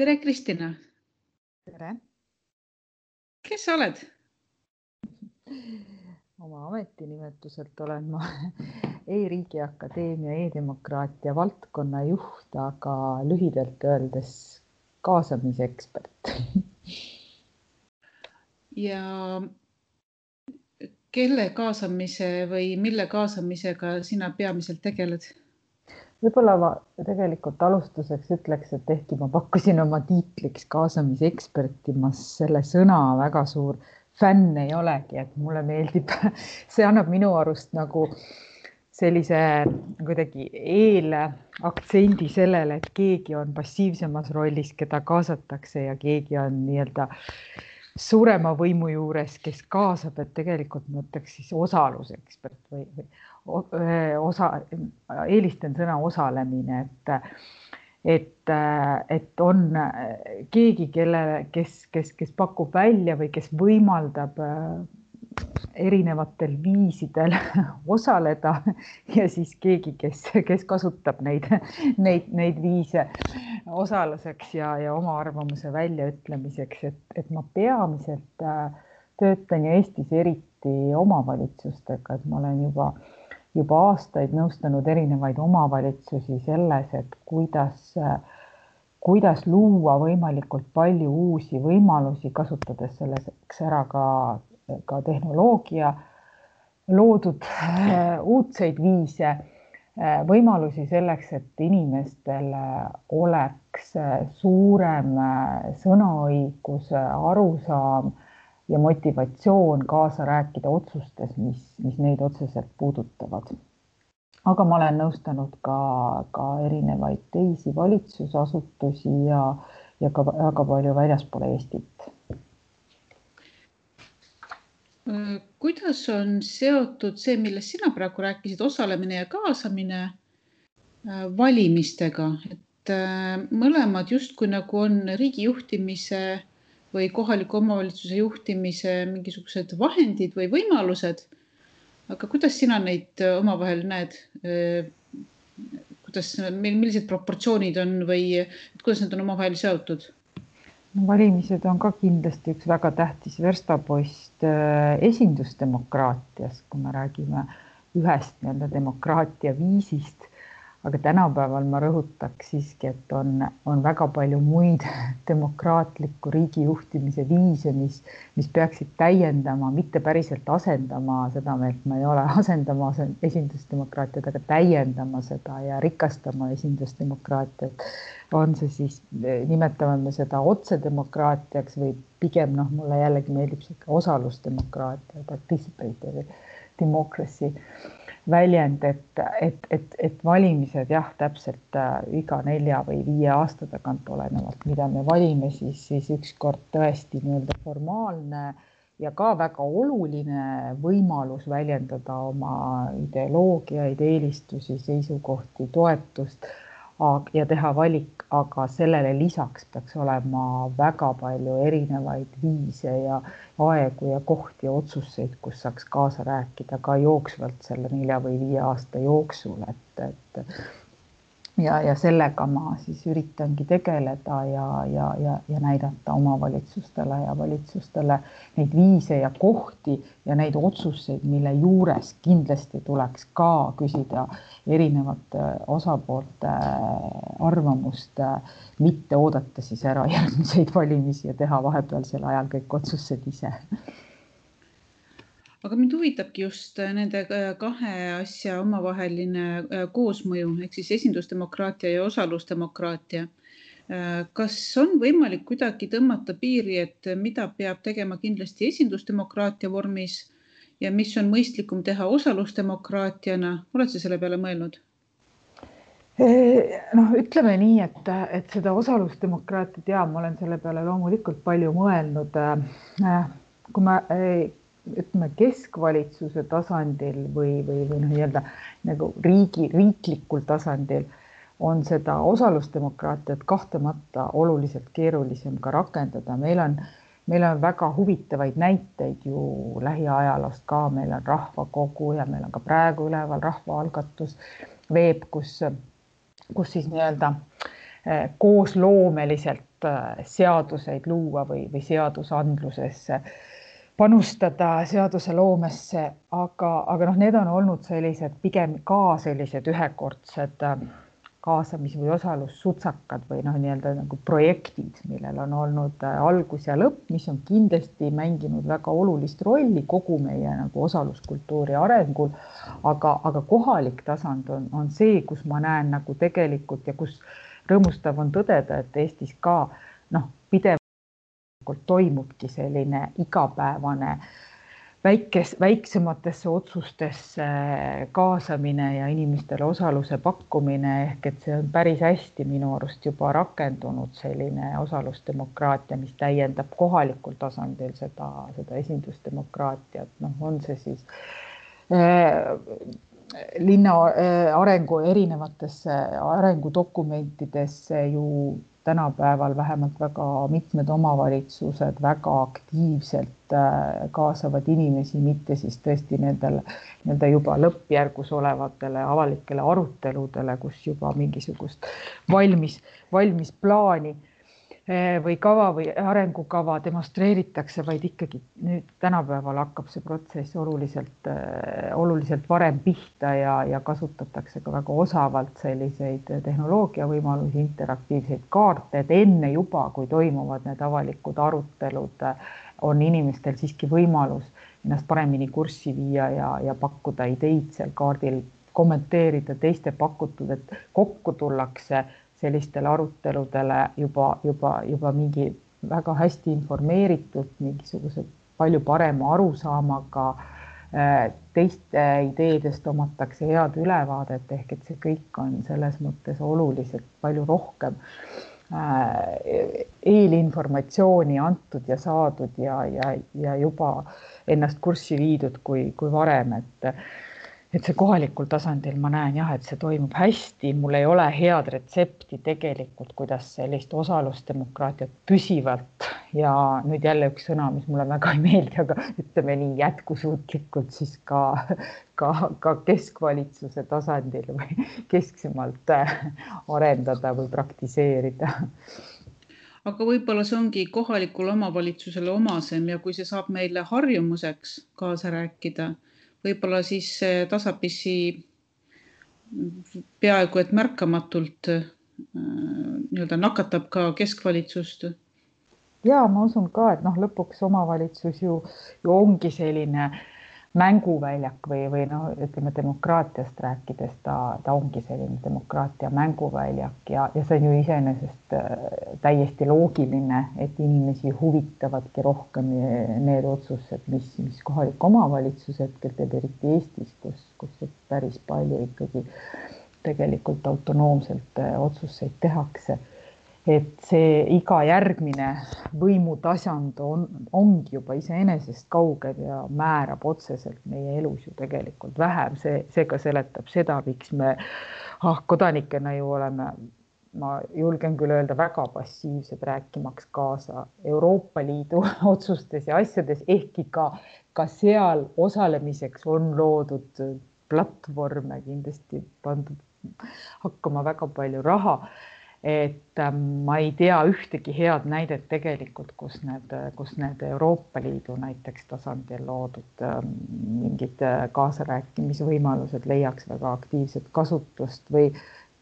tere, Kristina. tere. kes sa oled? oma ametinimetuselt olen ma E-riigi Akadeemia e-demokraatia valdkonna juht, aga lühidalt öeldes kaasamisekspert ja kelle kaasamise või mille kaasamisega sina peamiselt tegeled? Võib-olla ma tegelikult alustuseks ütleks, et ehkki ma pakkusin oma tiitliks kaasamiseksperti, ma selle sõna väga suur fänn ei olegi, et mulle meeldib, see annab minu arust nagu sellise kuidagi eelaktsendi sellele, et keegi on passiivsemas rollis, keda kaasatakse ja keegi on nii-öelda suurema võimu juures, kes kaasab, et tegelikult ma ütleks siis osalusekspert või, või osa, eelistan sõna osalemine, et, et, et on keegi, kelle, kes, kes, kes pakub välja või kes võimaldab erinevatel viisidel osaleda ja siis keegi, kes, kes kasutab neid, neid, neid viise osaluseks ja, ja oma arvamuse väljaütlemiseks, et, et ma peamiselt töötan ja Eestis eriti omavalitsustega, et ma olen juba äh, juba aastaid nõustanud erinevaid omavalitsusi selles, et kuidas, kuidas luua võimalikult palju uusi võimalusi, kasutades selleks ära ka, ka tehnoloogia loodud uudseid viise, võimalusi selleks, et inimestel oleks suurem sõnaõigus, arusaam ja motivatsioon kaasa rääkida otsustes, mis, mis neid otseselt puudutavad. aga ma olen nõustanud ka, ka erinevaid teisi valitsusasutusi ja, ja ka väga palju väljaspool Eestit. Kuidas on seotud see, millest sina praegu rääkisid, osalemine ja kaasamine äh, valimistega, et äh, mõlemad justkui nagu on riigi juhtimise või kohaliku omavalitsuse juhtimise mingisugused vahendid või võimalused. aga kuidas sina neid äh, omavahel näed? Äh, kuidas, millised proportsioonid on või kuidas need on omavahel seotud? No valimised on ka kindlasti üks väga tähtis verstapost äh, esindusdemokraatias, kui me räägime ühest nii-öelda demokraatia viisist aga tänapäeval ma rõhutaks siiski, et on, on väga palju muid demokraatliku riigijuhtimise viise, mis, mis peaksid täiendama, mitte päriselt asendama, seda meelt ma ei ole, asendama esindusdemokraatiat, aga täiendama seda ja rikastama esindusdemokraatiat. on see siis, nimetame me seda otsedemokraatiaks või pigem noh, mulle jällegi meeldib sihuke osalusdemokraatia, participatory democracy väljend, et, et, et, et valimised jah, täpselt äh, iga nelja või viie aasta tagant, olenevalt, mida me valime, siis, siis ükskord tõesti nii-öelda formaalne ja ka väga oluline võimalus väljendada oma ideoloogiaid, eelistusi, seisukohti, toetust ja teha valik, aga sellele lisaks peaks olema väga palju erinevaid viise ja aegu ja kohti ja otsuseid, kus saaks kaasa rääkida ka jooksvalt selle nelja või viie aasta jooksul, et, et ja, ja sellega ma siis üritangi tegeleda ja, ja, ja, ja näidata omavalitsustele ja valitsustele neid viise ja kohti ja neid otsuseid, mille juures kindlasti tuleks ka küsida erinevate osapoolte arvamust, mitte oodata siis ära järgmiseid valimisi ja teha vahepealsel ajal kõik otsused ise aga mind huvitabki just äh, nende äh, kahe asja omavaheline äh, koosmõju ehk siis esindusdemokraatia ja osalusdemokraatia. kas on võimalik kuidagi tõmmata piiri, et mida peab tegema kindlasti esindusdemokraatia vormis ja mis on mõistlikum teha osalusdemokraatiana, oled sa selle peale mõelnud? noh, ütleme nii, et, et seda osalusdemokraatiat ja ma olen selle peale loomulikult palju mõelnud. kui ma ütleme keskvalitsuse tasandil või, või, või noh, nii-öelda nagu riigi, riiklikul tasandil on seda osalusdemokraatiat kahtlemata oluliselt keerulisem ka rakendada. meil on, meil on väga huvitavaid näiteid ju lähiajaloost ka, meil on rahvakogu ja meil on ka praegu üleval rahvaalgatus veeb, kus, kus siis nii-öelda koosloomeliselt seaduseid luua või, või seadusandlusesse panustada seaduseloomesse, aga, aga noh, need on olnud sellised pigem ka sellised ühekordsed kaasamis- või osalussutsakad või noh, nii-öelda nagu projektid, millel on olnud äh, algus ja lõpp, mis on kindlasti mänginud väga olulist rolli kogu meie nagu osaluskultuuri arengul. aga, aga kohalik tasand on, on see, kus ma näen nagu tegelikult ja kus rõõmustav on tõdeda, et Eestis ka noh, pidevalt toimubki selline igapäevane väikes, väiksematesse otsustesse kaasamine ja inimestele osaluse pakkumine ehk et see on päris hästi minu arust juba rakendunud selline osalusdemokraatia, mis täiendab kohalikul tasandil seda, seda esindusdemokraatiat, noh, on see siis äh, linna äh, arengu erinevatesse arengudokumentidesse ju tänapäeval vähemalt väga mitmed omavalitsused väga aktiivselt äh, kaasavad inimesi, mitte siis tõesti nendele nii-öelda juba lõppjärgus olevatele avalikele aruteludele, kus juba mingisugust valmis, valmis plaani või kava või arengukava demonstreeritakse, vaid ikkagi nüüd tänapäeval hakkab see protsess oluliselt, eh, oluliselt varem pihta ja, ja kasutatakse ka väga osavalt selliseid tehnoloogia võimalusi, interaktiivseid kaarte, et enne juba, kui toimuvad need avalikud arutelud, on inimestel siiski võimalus ennast paremini kurssi viia ja, ja pakkuda ideid seal kaardil, kommenteerida teiste pakutud, et kokku tullakse sellistele aruteludele juba, juba, juba mingi väga hästi informeeritud, mingisuguse palju parema arusaamaga äh, teiste ideedest omatakse head ülevaadet ehk et see kõik on selles mõttes oluliselt palju rohkem äh, eelinformatsiooni antud ja saadud ja, ja, ja juba ennast kurssi viidud kui, kui varem, et et see kohalikul tasandil ma näen jah, et see toimub hästi, mul ei ole head retsepti tegelikult, kuidas sellist osalusdemokraatiat püsivalt ja nüüd jälle üks sõna, mis mulle väga ei meeldi, aga ütleme nii jätkusuutlikult siis ka, ka, ka keskvalitsuse tasandil või kesksemalt äh, arendada või praktiseerida. Aga võib-olla see ongi kohalikule omavalitsusele omasem ja kui see saab meile harjumuseks kaasa rääkida võib-olla siis tasapisi peaaegu et märkamatult äh, nii-öelda nakatab ka keskvalitsust. ja ma usun ka, et noh, lõpuks omavalitsus ju, ju ongi selline äh, mänguväljak või, või noh, ütleme demokraatiast rääkides ta, ta ongi selline demokraatia mänguväljak ja, ja see on ju iseenesest äh, täiesti loogiline, et inimesi huvitavadki rohkem need otsused, mis, mis kohalik omavalitsus hetkel teeb, eriti Eestis, kus, kus päris palju ikkagi tegelikult autonoomselt äh, otsuseid tehakse et see iga järgmine võimutasand on, ongi juba iseenesest kaugel ja määrab otseselt meie elus ju tegelikult vähem, see, see ka seletab seda, miks me ah, kodanikena ju oleme, ma julgen küll öelda, väga passiivsed, rääkimaks kaasa Euroopa Liidu otsustes ja asjades, ehkki ka, ka seal osalemiseks on loodud platvorme, kindlasti pandud hakkama väga palju raha et ähm, ma ei tea ühtegi head näidet tegelikult, kus need, kus need Euroopa Liidu näiteks tasandil loodud ähm, mingid äh, kaasarääkimisvõimalused leiaks väga aktiivset kasutust või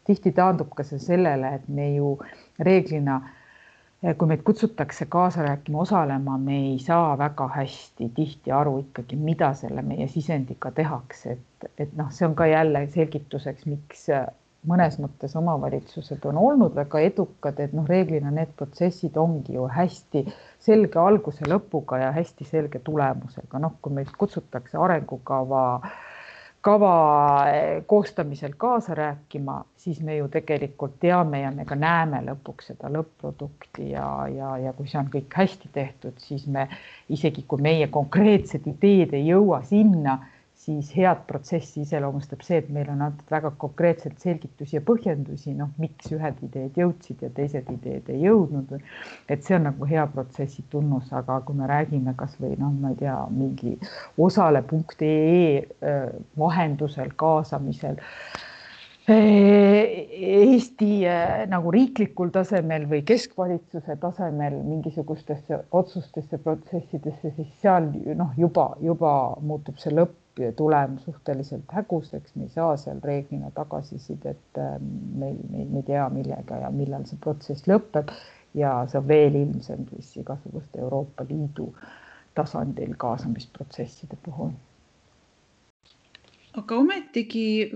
tihti taandub ka see sellele, et me ju reeglina äh, kui meid kutsutakse kaasa rääkima, osalema, me ei saa väga hästi tihti aru ikkagi, mida selle meie sisendiga tehakse, et, et noh, see on ka jälle selgituseks, miks äh, mõnes mõttes omavalitsused on olnud väga edukad, et noh, reeglina need protsessid ongi ju hästi selge alguse lõpuga ja hästi selge tulemusega. noh, kui meid kutsutakse arengukava kava eh, koostamisel kaasa rääkima, siis me ju tegelikult teame ja me ka näeme lõpuks seda lõpp-produkti ja, ja, ja kui see on kõik hästi tehtud, siis me isegi kui meie konkreetsed ideed ei jõua sinna siis head protsessi iseloomustab see, et meil on antud väga konkreetselt selgitusi ja põhjendusi, noh, miks ühed ideed jõudsid ja teised ideed ei jõudnud. et see on nagu hea protsessi tunnus, aga kui me räägime kasvõi noh, ma ei tea, mingi osale.ee äh, vahendusel kaasamisel Eesti äh, nagu riiklikul tasemel või keskvalitsuse tasemel mingisugustesse otsustesse, protsessidesse, siis seal noh, juba, juba muutub see lõpptulem suhteliselt häguseks, me ei saa seal reeglina tagasisidet, ähm, me, me, me ei tea, millega ja millal see protsess lõpeb ja see on veel ilmsem siis igasuguste Euroopa Liidu tasandil kaasamisprotsesside puhul aga ometigi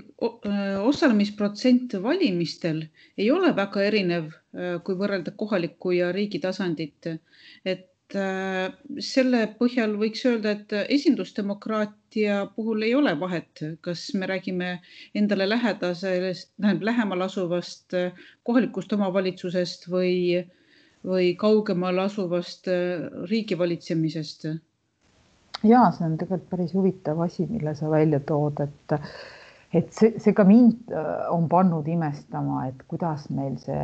osalemisprotsent valimistel ei ole väga erinev, kui võrrelda kohalikku ja riigi tasandit. et selle põhjal võiks öelda, et esindusdemokraatia puhul ei ole vahet, kas me räägime endale lähedasest, tähendab lähemal asuvast kohalikust omavalitsusest või, või kaugemal asuvast riigivalitsemisest ja see on tegelikult päris huvitav asi, mille sa välja tood, et et see, see ka mind äh, on pannud imestama, et kuidas meil see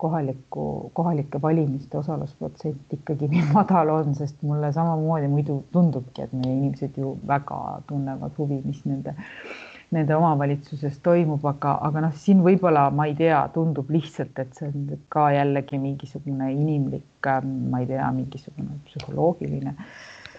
kohaliku, kohalike valimiste osalusprotsent ikkagi nii madal on, sest mulle samamoodi muidu tundubki, et meie inimesed ju väga tunnevad huvi, mis nende nende omavalitsuses toimub, aga, aga noh, siin võib-olla ma ei tea, tundub lihtsalt, et see on ka jällegi mingisugune inimlik, ma ei tea, mingisugune psühholoogiline äh,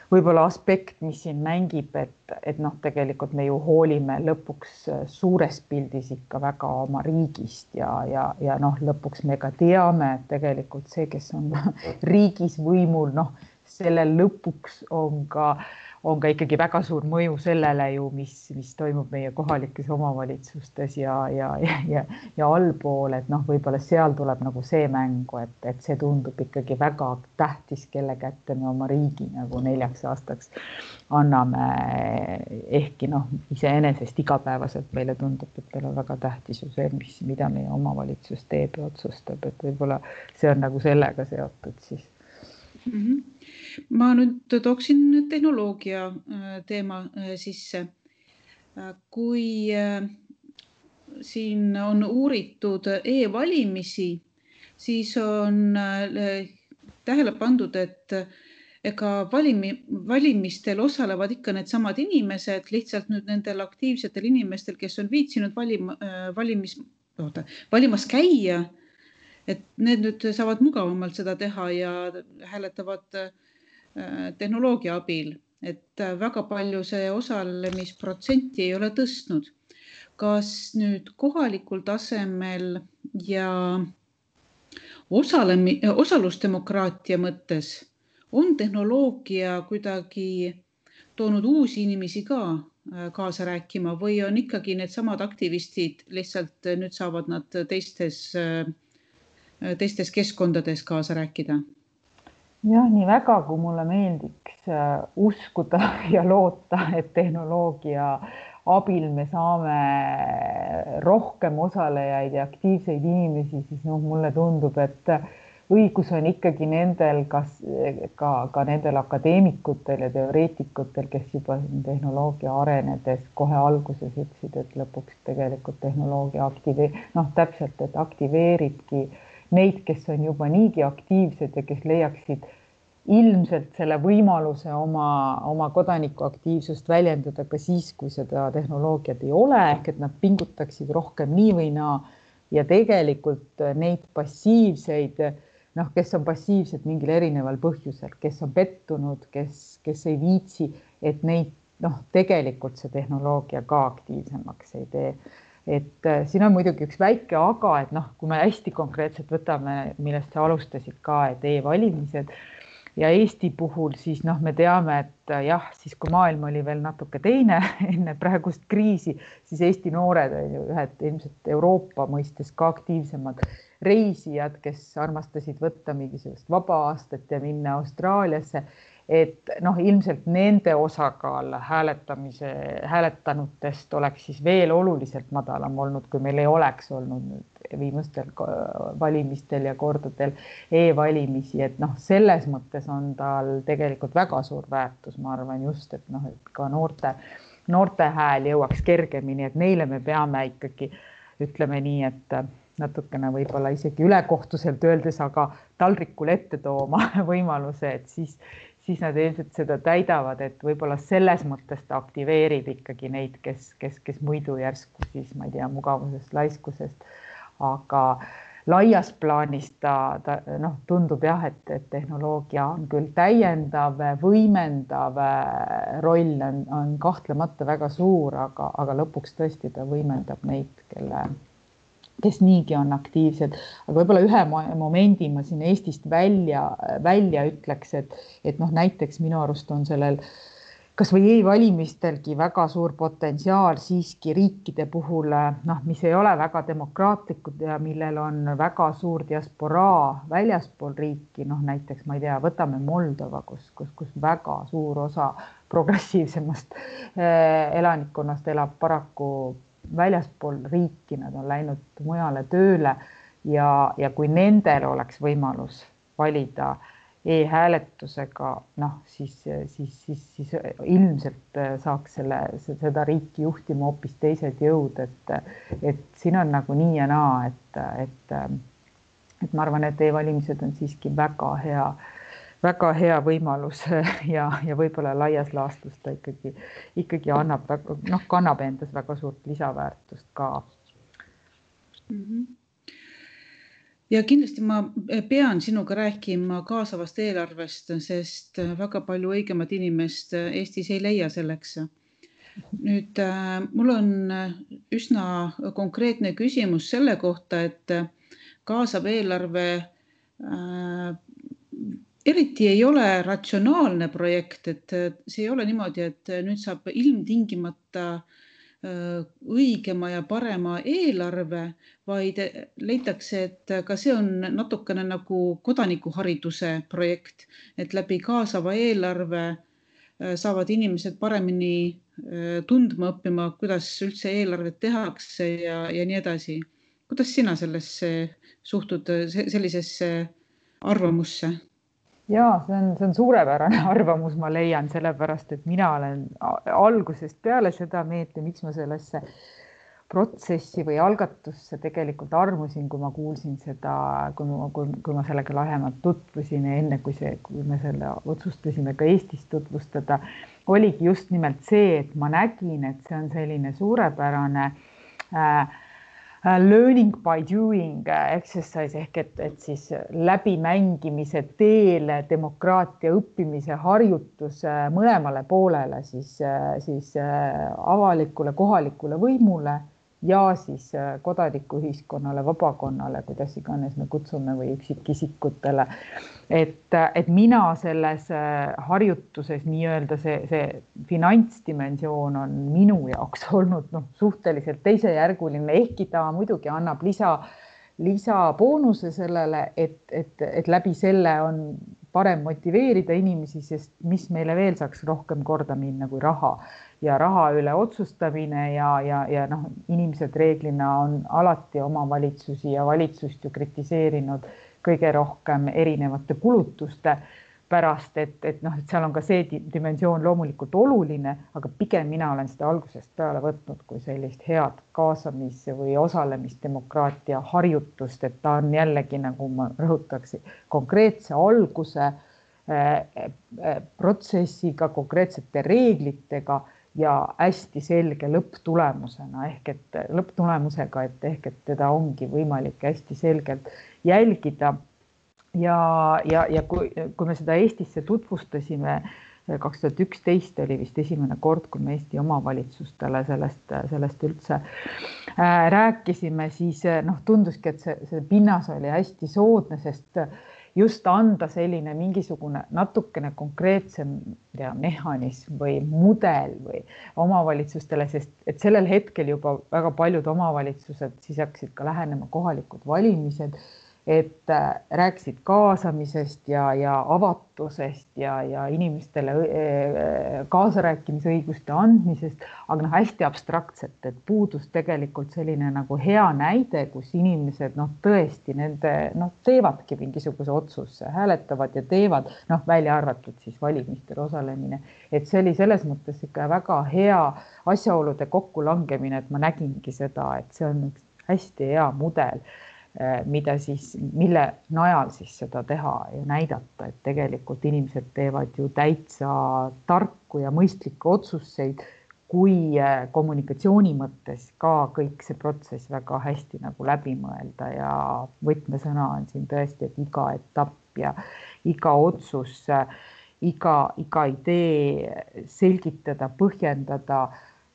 võib-olla aspekt, mis siin mängib, et, et noh, tegelikult me ju hoolime lõpuks äh, suures pildis ikka väga oma riigist ja, ja, ja noh, lõpuks me ka teame, et tegelikult see, kes on riigis võimul, noh, sellel lõpuks on ka äh, on ka ikkagi väga suur mõju sellele ju, mis, mis toimub meie kohalikes omavalitsustes ja, ja, ja, ja, ja allpool, et noh, võib-olla seal tuleb nagu see mängu, et, et see tundub ikkagi väga tähtis, kelle kätte me oma riigi nagu neljaks aastaks anname. ehkki noh, iseenesest igapäevaselt meile tundub, et meil on väga tähtis ju see, mis, mida meie omavalitsus teeb ja otsustab, et võib-olla see on nagu sellega seotud siis mm. -hmm ma nüüd tooksin tehnoloogia äh, teema äh, sisse. Äh, kui siin on uuritud e-valimisi, siis on tähele pandud, et ega valimi, valimistel osalevad ikka needsamad inimesed, lihtsalt nüüd nendel aktiivsetel inimestel, kes on viitsinud valima, valimis, oota, valimas käia, et need nüüd saavad mugavamalt seda teha ja hääletavad äh, tehnoloogia abil, et äh, väga palju see osalemisprotsenti ei ole tõstnud. kas nüüd kohalikul tasemel ja osalemi-, osalusdemokraatia mõttes on tehnoloogia kuidagi toonud uusi inimesi ka äh, kaasa rääkima või on ikkagi needsamad aktivistid lihtsalt nüüd saavad nad teistes, teistes keskkondades kaasa rääkida? Jah, nii väga, kui mulle meeldiks äh, uskuda ja loota, et tehnoloogia abil me saame rohkem osalejaid ja aktiivseid inimesi, siis noh, mulle tundub, et õigus on ikkagi nendel, kas ka, ka nendel akadeemikutel ja teoreetikutel, kes juba tehnoloogia arenedes kohe alguses ütlesid, et lõpuks tegelikult tehnoloogia aktive-, noh, täpselt, et aktiveeribki äh, neid, kes on juba niigi aktiivsed ja kes leiaksid ilmselt selle võimaluse oma, oma kodanikuaktiivsust väljendada ka siis, kui seda tehnoloogiat ei ole, ehk et nad pingutaksid rohkem nii või naa. ja tegelikult neid passiivseid, noh, kes on passiivsed mingil erineval põhjusel, kes on pettunud, kes, kes ei viitsi, et neid noh, tegelikult see tehnoloogia ka aktiivsemaks ei tee et äh, siin on muidugi üks väike aga, et noh, kui me hästi konkreetselt võtame, millest sa alustasid ka, et e-valimised ja Eesti puhul siis noh, me teame, et äh, jah, siis kui maailm oli veel natuke teine enne praegust kriisi, siis Eesti noored on ju ühed ilmselt Euroopa mõistes ka aktiivsemad reisijad, kes armastasid võtta mingisugust vaba aastat ja minna Austraaliasse et noh, ilmselt nende osakaal hääletamise, hääletanutest oleks siis veel oluliselt madalam olnud, kui meil ei oleks olnud nüüd viimastel valimistel ja kordadel e-valimisi, et noh, selles mõttes on tal tegelikult väga suur väärtus, ma arvan just, et noh, et ka noorte, noorte hääl jõuaks kergemini, et neile me peame ikkagi ütleme nii, et natukene võib-olla isegi ülekohtuselt öeldes, aga taldrikule ette tooma võimaluse, et siis, siis nad ilmselt seda täidavad, et võib-olla selles mõttes ta aktiveerib ikkagi neid, kes, kes, kes muidu järsku siis ma ei tea, mugavusest, laiskusest, aga laias plaanis ta, ta noh, tundub jah, et, et tehnoloogia on küll täiendav, võimendav roll on, on kahtlemata väga suur, aga, aga lõpuks tõesti ta võimendab neid, kelle kes niigi on aktiivsed, aga võib-olla ühe momendi ma siin Eestist välja, välja ütleks, et, et noh, näiteks minu arust on sellel kasvõi e-valimistelgi väga suur potentsiaal siiski riikide puhul, noh, mis ei ole väga demokraatlikud ja millel on väga suur diasporaa väljaspool riiki, noh näiteks ma ei tea, võtame Moldova, kus, kus, kus väga suur osa progressiivsemast eh, elanikkonnast elab paraku väljaspool riiki, nad on läinud mujale tööle ja, ja kui nendel oleks võimalus valida e-hääletusega, noh, siis, siis, siis, siis ilmselt saaks selle, seda riiki juhtima hoopis teised jõud, et, et siin on nagu nii ja naa, et, et, et ma arvan, et e-valimised on siiski väga hea äh, väga hea võimalus ja, ja võib-olla laias laastus ta ikkagi, ikkagi annab, noh, kannab endas väga suurt lisaväärtust ka mm. -hmm ja kindlasti ma pean sinuga rääkima kaasavast eelarvest, sest väga palju õigemat inimest Eestis ei leia selleks. nüüd äh, mul on üsna konkreetne küsimus selle kohta, et kaasav eelarve äh, eriti ei ole ratsionaalne projekt, et see ei ole niimoodi, et nüüd saab ilmtingimata äh, õigema ja parema eelarve, vaid leitakse, et ka see on natukene nagu kodanikuhariduse projekt, et läbi kaasava eelarve äh, saavad inimesed paremini äh, tundma õppima, kuidas üldse eelarvet tehakse ja, ja nii edasi. kuidas sina sellesse suhtud, sellisesse arvamusse? Ja see on, see on suurepärane arvamus, ma leian, sellepärast et mina olen algusest peale seda meelt ja miks ma sellesse protsessi või algatusse tegelikult armusin, kui ma kuulsin seda, kui ma, kui, kui ma sellega lähemalt tutvusin ja enne kui see, kui me selle otsustasime ka Eestis tutvustada, oligi just nimelt see, et ma nägin, et see on selline suurepärane äh, learning by doing äh, exercise ehk et, et siis läbimängimise teel demokraatia õppimise harjutus äh, mõlemale poolele, siis, siis avalikule kohalikule võimule ja siis kodanikuühiskonnale, vabakonnale, kuidas iganes me kutsume või üksikisikutele. Et, et mina selles äh, harjutuses nii-öelda see, see finantsdimensioon on minu jaoks olnud noh, suhteliselt teisejärguline, ehkki ta muidugi annab lisa, lisaboonuse sellele, et, et, et läbi selle on parem motiveerida inimesi, sest mis meile veel saaks rohkem korda minna kui raha. Ja raha üle otsustamine ja, ja, ja noh, inimesed reeglina on alati omavalitsusi ja valitsust ju kritiseerinud kõige rohkem erinevate kulutuste pärast, et, et noh, et seal on ka see dimensioon loomulikult oluline, aga pigem mina olen seda algusest peale võtnud kui sellist head kaasamis- või osalemisdemokraatia harjutust, et ta on jällegi nagu ma rõhutaksin, konkreetse alguse äh, äh, protsessiga, konkreetsete reeglitega ja hästi selge lõpptulemusena ehk et lõpptulemusega, et ehk et teda ongi võimalik hästi selgelt jälgida. Ja, ja, ja kui, kui me seda Eestisse tutvustasime, kaks tuhat üksteist oli vist esimene kord, kui me Eesti omavalitsustele sellest, sellest üldse äh, rääkisime, siis noh, tunduski, et see, see pinnas oli hästi soodne, sest just anda selline mingisugune natukene konkreetsem tea, mehhanism või mudel või omavalitsustele, sest et sellel hetkel juba väga paljud omavalitsused siis hakkasid ka lähenema kohalikud valimised et äh, rääkisid kaasamisest ja, ja avatusest ja, ja inimestele äh, kaasarääkimisõiguste andmisest, aga noh, hästi abstraktselt, et puudus tegelikult selline nagu hea näide, kus inimesed noh, tõesti nende noh, teevadki mingisuguse otsuse, hääletavad ja teevad noh, välja arvatud siis valimistel osalemine, et see oli selles mõttes ikka väga hea asjaolude kokkulangemine, et ma nägingi seda, et see on üks hästi hea mudel mida siis, mille najal siis seda teha ja näidata, et tegelikult inimesed teevad ju täitsa tarku ja mõistlikke otsuseid, kui äh, kommunikatsiooni mõttes ka kõik see protsess väga hästi nagu läbi mõelda ja võtmesõna on siin tõesti, et iga etapp ja iga otsus, iga, iga idee selgitada, põhjendada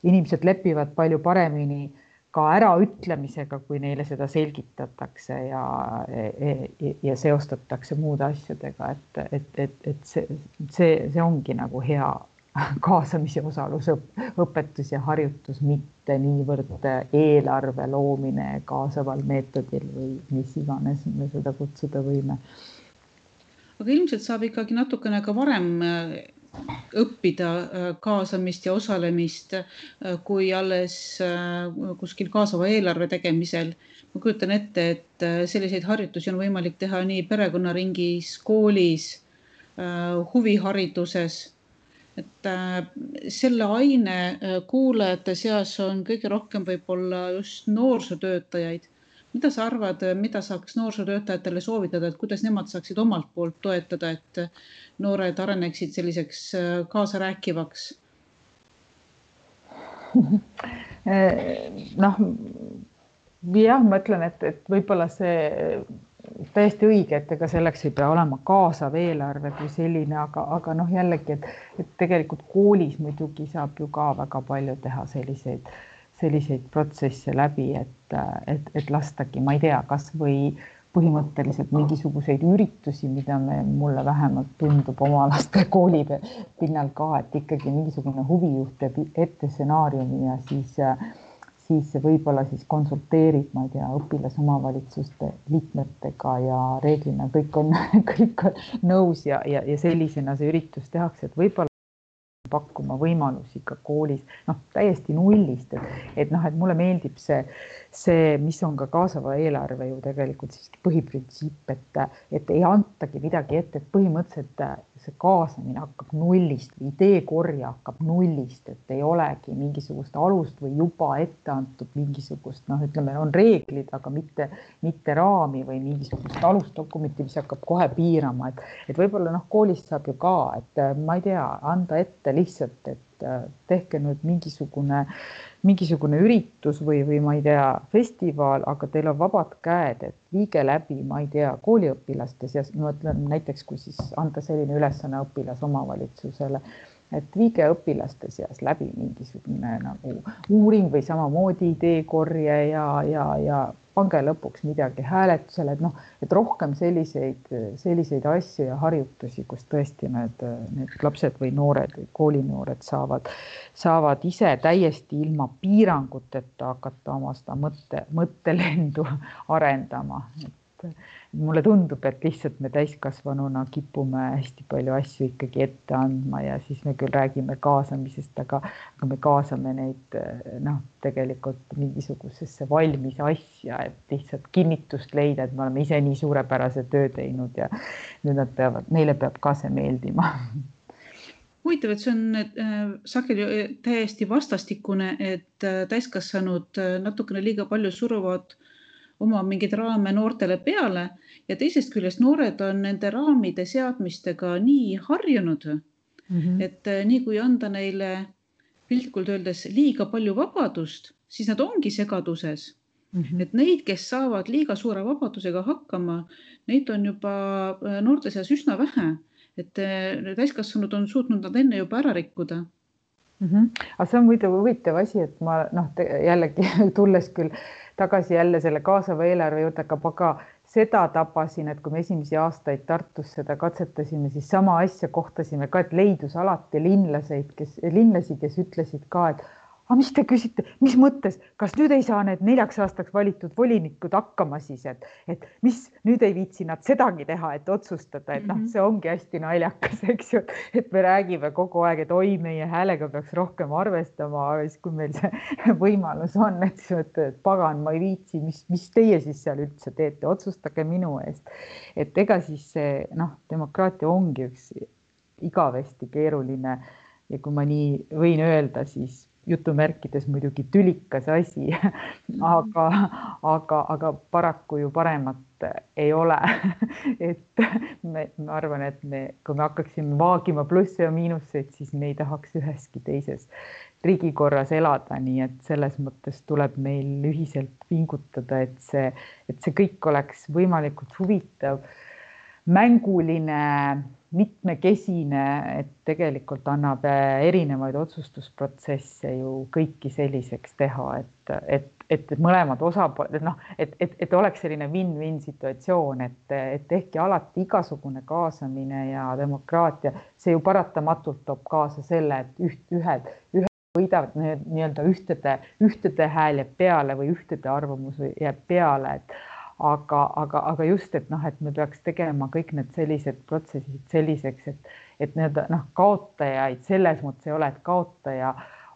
inimesed lepivad palju paremini ka äraütlemisega, kui neile seda selgitatakse ja, ja, ja seostatakse muude asjadega, et, et, et, et see, see, see ongi nagu hea kaasamise osalusõpetus ja harjutus, mitte niivõrd eelarve loomine kaasaval meetodil või mis iganes me seda kutsuda võime. aga ilmselt saab ikkagi natukene ka varem õppida äh, kaasamist ja osalemist, äh, kui alles äh, kuskil kaasava eelarve tegemisel. ma kujutan ette, et selliseid harjutusi on võimalik teha nii perekonnaringis, koolis, huvihariduses. et selle aine kuulajate seas on kõige rohkem võib-olla just noorsootöötajaid mida sa arvad, mida saaks noorsootöötajatele soovitada, et kuidas nemad saaksid omalt poolt toetada, et noored areneksid selliseks äh, kaasarääkivaks? noh, jah, ma ütlen, et, et võib-olla see täiesti õige, et ega selleks ei pea olema kaasav eelarve kui selline, aga, aga noh, jällegi, et, et tegelikult koolis muidugi saab ju ka väga palju teha selliseid äh, selliseid protsesse läbi, et, et, et lastagi, ma ei tea, kasvõi põhimõtteliselt mingisuguseid üritusi, mida me, mulle vähemalt tundub oma laste kooli pinnal ka, et ikkagi mingisugune huvijuht teeb ette stsenaariumi ja siis, siis võib-olla siis konsulteerib, ma ei tea, õpilasomavalitsuste liikmetega ja reeglina kõik on, kõik on nõus ja, ja, ja sellisena see üritus tehakse, et võib-olla pakkuma võimalusi ka koolis, noh, täiesti nullist, et, et noh, et mulle meeldib see, see, mis on ka kaasava eelarve ju tegelikult siiski põhiprintsiip, et, et ei antagi midagi ette, et põhimõtteliselt see kaasamine hakkab nullist ideekorje hakkab nullist, et ei olegi mingisugust alust või juba ette antud mingisugust noh, ütleme, on reeglid, aga mitte, mitte raami või mingisugust alusdokumenti, mis hakkab kohe piirama, et, et võib-olla noh, koolist saab ju ka, et ma ei tea, anda ette lihtsalt, et tehke nüüd mingisugune äh, mingisugune üritus või, või ma ei tea, festival, aga teil on vabad käed, et viige läbi, ma ei tea, kooliõpilaste seas, ma ütlen näiteks, kui siis anda selline ülesanne õpilasomavalitsusele, et viige õpilaste seas läbi mingisugune nagu uuring või samamoodi ideekorje ja, ja, ja pange lõpuks midagi hääletusele, et noh, et rohkem selliseid, selliseid asju ja harjutusi, kus tõesti need, need lapsed või noored või koolinoored saavad, saavad ise täiesti ilma piiranguteta hakata oma seda mõtte, mõttelendu arendama, et mulle tundub, et lihtsalt me täiskasvanuna kipume hästi palju asju ikkagi ette andma ja siis me küll räägime kaasamisest, aga, aga me kaasame neid noh, tegelikult mingisugusesse valmis asja, et lihtsalt kinnitust leida, et me oleme ise nii suurepärase töö teinud ja nüüd nad peavad, neile peab ka see meeldima. Huvitav, et see on äh, sageli äh, täiesti vastastikune, et äh, täiskasvanud natukene liiga palju suruvad äh, oma mingeid raame noortele peale ja teisest küljest noored on nende raamide seadmistega nii harjunud mm, -hmm. et eh, nii kui anda neile piltlikult öeldes liiga palju vabadust, siis nad ongi segaduses mm. -hmm. et neid, kes saavad liiga suure vabadusega hakkama, neid on juba eh, noorte seas üsna vähe, et eh, täiskasvanud on suutnud nad enne juba ära rikkuda mm. -hmm. aga see on muidu huvitav asi, et ma noh, jällegi tulles küll tagasi jälle selle kaasava eelarve juurde, aga aga seda tabasin, et kui me esimesi aastaid Tartus seda katsetasime, siis sama asja kohtasime ka, et leidus alati linlaseid, kes, linlasi, kes ütlesid ka, et aga mis te küsite, mis mõttes, kas nüüd ei saa need neljaks aastaks valitud volinikud hakkama siis, et, et mis nüüd ei viitsi nad sedagi teha, et otsustada, et noh, mhm. see ongi hästi naljakas, eks ju, et me räägime kogu aeg, et oi, meie häälega peaks rohkem arvestama, siis kui meil see võimalus on, et siis mõtled, et pagan, ma ei viitsi, mis, mis teie siis seal üldse teete, otsustage minu eest. et ega siis see noh, demokraatia ongi üks igavesti keeruline ja kui ma nii võin öelda, siis jutumärkides muidugi tülikas asi aga, aga, aga paraku ju paremat ei ole. Et me, ma arvan, et me, kui me hakkaksime vaagima plusse ja miinuseid, siis me ei tahaks üheski teises riigikorras elada, nii et selles mõttes tuleb meil ühiselt pingutada, et see, et see kõik oleks võimalikult huvitav, mänguline mitmekesine, et tegelikult annab äh, erinevaid otsustusprotsesse ju kõiki selliseks teha, et, et, et mõlemad osapooled, noh, et, et, et oleks selline win-win situatsioon, et, et ehkki alati igasugune kaasamine ja demokraatia, see ju paratamatult toob kaasa selle, et üht, ühed, ühed võidavad nii-öelda ühtede, ühtede hääl jääb peale või ühtede arvamus jääb peale, et aga, aga, aga just, et noh, et me peaks tegema kõik need sellised protsessid selliseks, et, et nii-öelda noh, kaotajaid selles mõttes ei ole, et kaotaja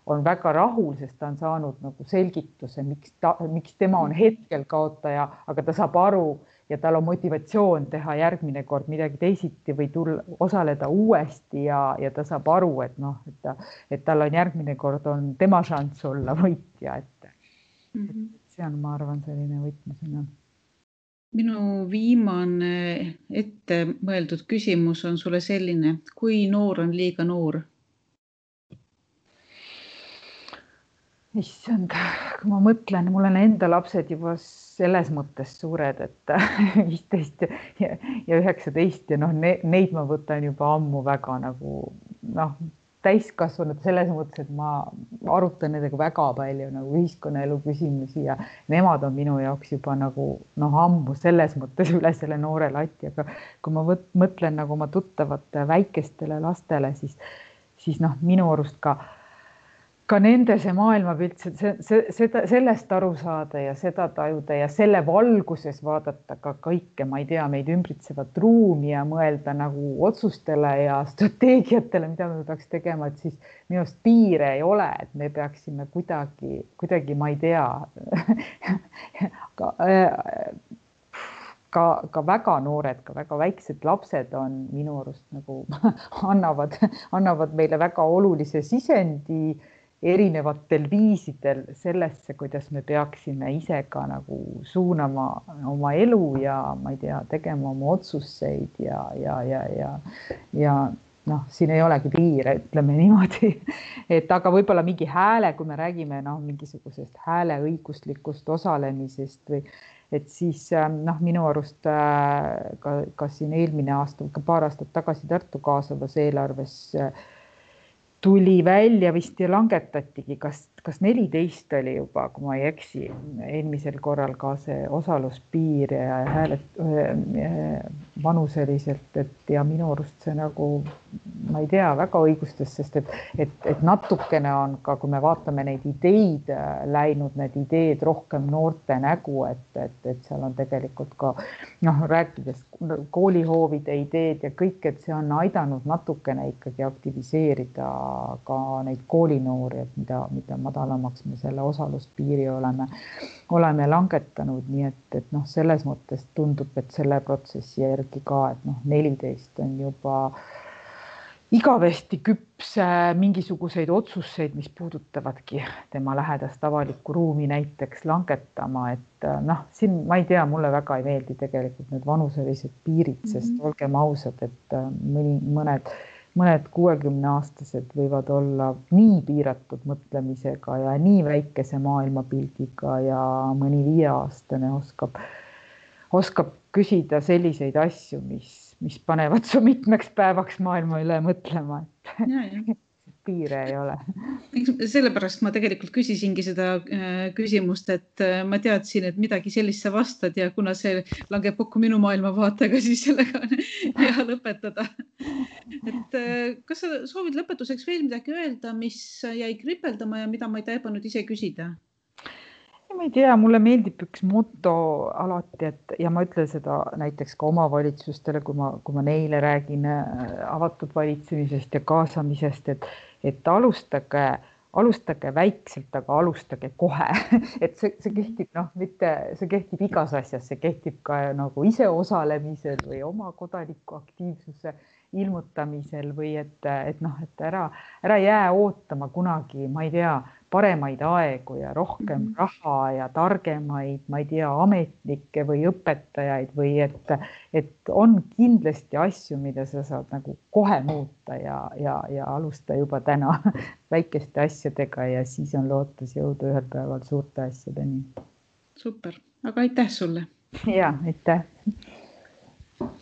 on väga rahul, sest ta on saanud nagu selgituse, miks ta, miks tema on hetkel kaotaja, aga ta saab aru ja tal on motivatsioon teha järgmine kord midagi teisiti või tulla, osaleda uuesti ja, ja ta saab aru, et noh, et ta, et tal on järgmine kord on tema šanss olla võitja, et mm -hmm. see on, ma arvan, selline võtmesõna minu viimane ette mõeldud küsimus on sulle selline, kui noor on liiga noor? issand, kui ma mõtlen, mul on enda lapsed juba selles mõttes suured, et viisteist ja üheksateist ja noh ne,, neid ma võtan juba ammu väga nagu noh, täiskasvanud selles mõttes, et ma arutan nendega väga palju nagu ühiskonnaelu küsimusi ja nemad on minu jaoks juba nagu noh, ammu selles mõttes üle selle noore lati, aga kui ma võt, mõtlen nagu oma tuttavate väikestele lastele, siis, siis noh, minu arust ka ka nende see maailmapilt, see, see, seda, sellest aru saada ja seda tajuda ja selle valguses vaadata ka kõike, ma ei tea, meid ümbritsevat ruumi ja mõelda nagu otsustele ja strateegiatele, mida me peaks tegema, et siis minu arust piire ei ole, et me peaksime kuidagi, kuidagi, ma ei tea ka, ka, ka väga noored, ka väga väiksed lapsed on minu arust nagu annavad, annavad meile väga olulise sisendi erinevatel viisidel sellesse, kuidas me peaksime ise ka nagu suunama oma elu ja ma ei tea, tegema oma otsuseid ja, ja, ja, ja, ja noh, siin ei olegi piire, ütleme niimoodi, et aga võib-olla mingi hääle, kui me räägime noh, mingisugusest hääleõiguslikust osalemisest või et siis noh, minu arust äh, ka, ka siin eelmine aasta, paar aastat tagasi Tartu kaasavas eelarves äh, tuli välja vist langetatigi, kas, kas neliteist oli juba, kui ma ei eksi, eelmisel korral ka see osaluspiir ja hääled vanuseliselt, et ja minu arust see nagu ma ei tea, väga õigustas, sest et, et, et natukene on ka, kui me vaatame neid ideid äh, läinud, need ideed rohkem noorte nägu, et, et, et seal on tegelikult ka noh, rääkides koolihoovide ideed ja kõik, et see on aidanud natukene ikkagi aktiviseerida ka neid koolinoori, et mida, mida madalamaks me selle osaluspiiri oleme, oleme langetanud, nii et, et noh, selles mõttes tundub, et selle protsessi järgi ka, et noh, neliteist on juba igavesti küps mingisuguseid otsuseid, mis puudutavadki tema lähedast avalikku ruumi näiteks langetama, et äh, noh, siin ma ei tea, mulle väga ei meeldi tegelikult need vanuselised piirid, sest -hmm. olgem ausad, et äh, mõni, mõned, mõned kuuekümneaastased võivad olla nii piiratud mõtlemisega ja nii väikese maailmapildiga ja mõni viieaastane oskab, oskab küsida selliseid asju, mis mis panevad su mitmeks päevaks maailma üle mõtlema, et piire ei ole. sellepärast ma tegelikult küsisingi seda äh, küsimust, et äh, ma teadsin, et midagi sellist sa vastad ja kuna see langeb kokku minu maailmavaatega, siis sellega on hea lõpetada. et äh, kas sa soovid lõpetuseks veel midagi öelda, mis jäi kripeldama ja mida ma ei taibanud ise küsida? ma ei tea, mulle meeldib üks moto alati, et ja ma ütlen seda näiteks ka omavalitsustele, kui ma, kui ma neile räägin avatud valitsemisest ja kaasamisest, et, et alustage, alustage väikselt, aga alustage kohe. Et see, see kehtib noh, mitte see kehtib igas asjas, see kehtib ka nagu ise osalemisel või oma kodanikuaktiivsuse ilmutamisel või et, et noh, et ära, ära jää ootama kunagi, ma ei tea paremaid aegu ja rohkem mm -hmm. raha ja targemaid, ma ei tea, ametnikke või õpetajaid või et, et on kindlasti asju, mida sa saad nagu kohe muuta ja, ja, ja alusta juba täna väikeste asjadega ja siis on lootus jõuda ühel päeval suurte asjadeni. super, aga aitäh sulle. ja aitäh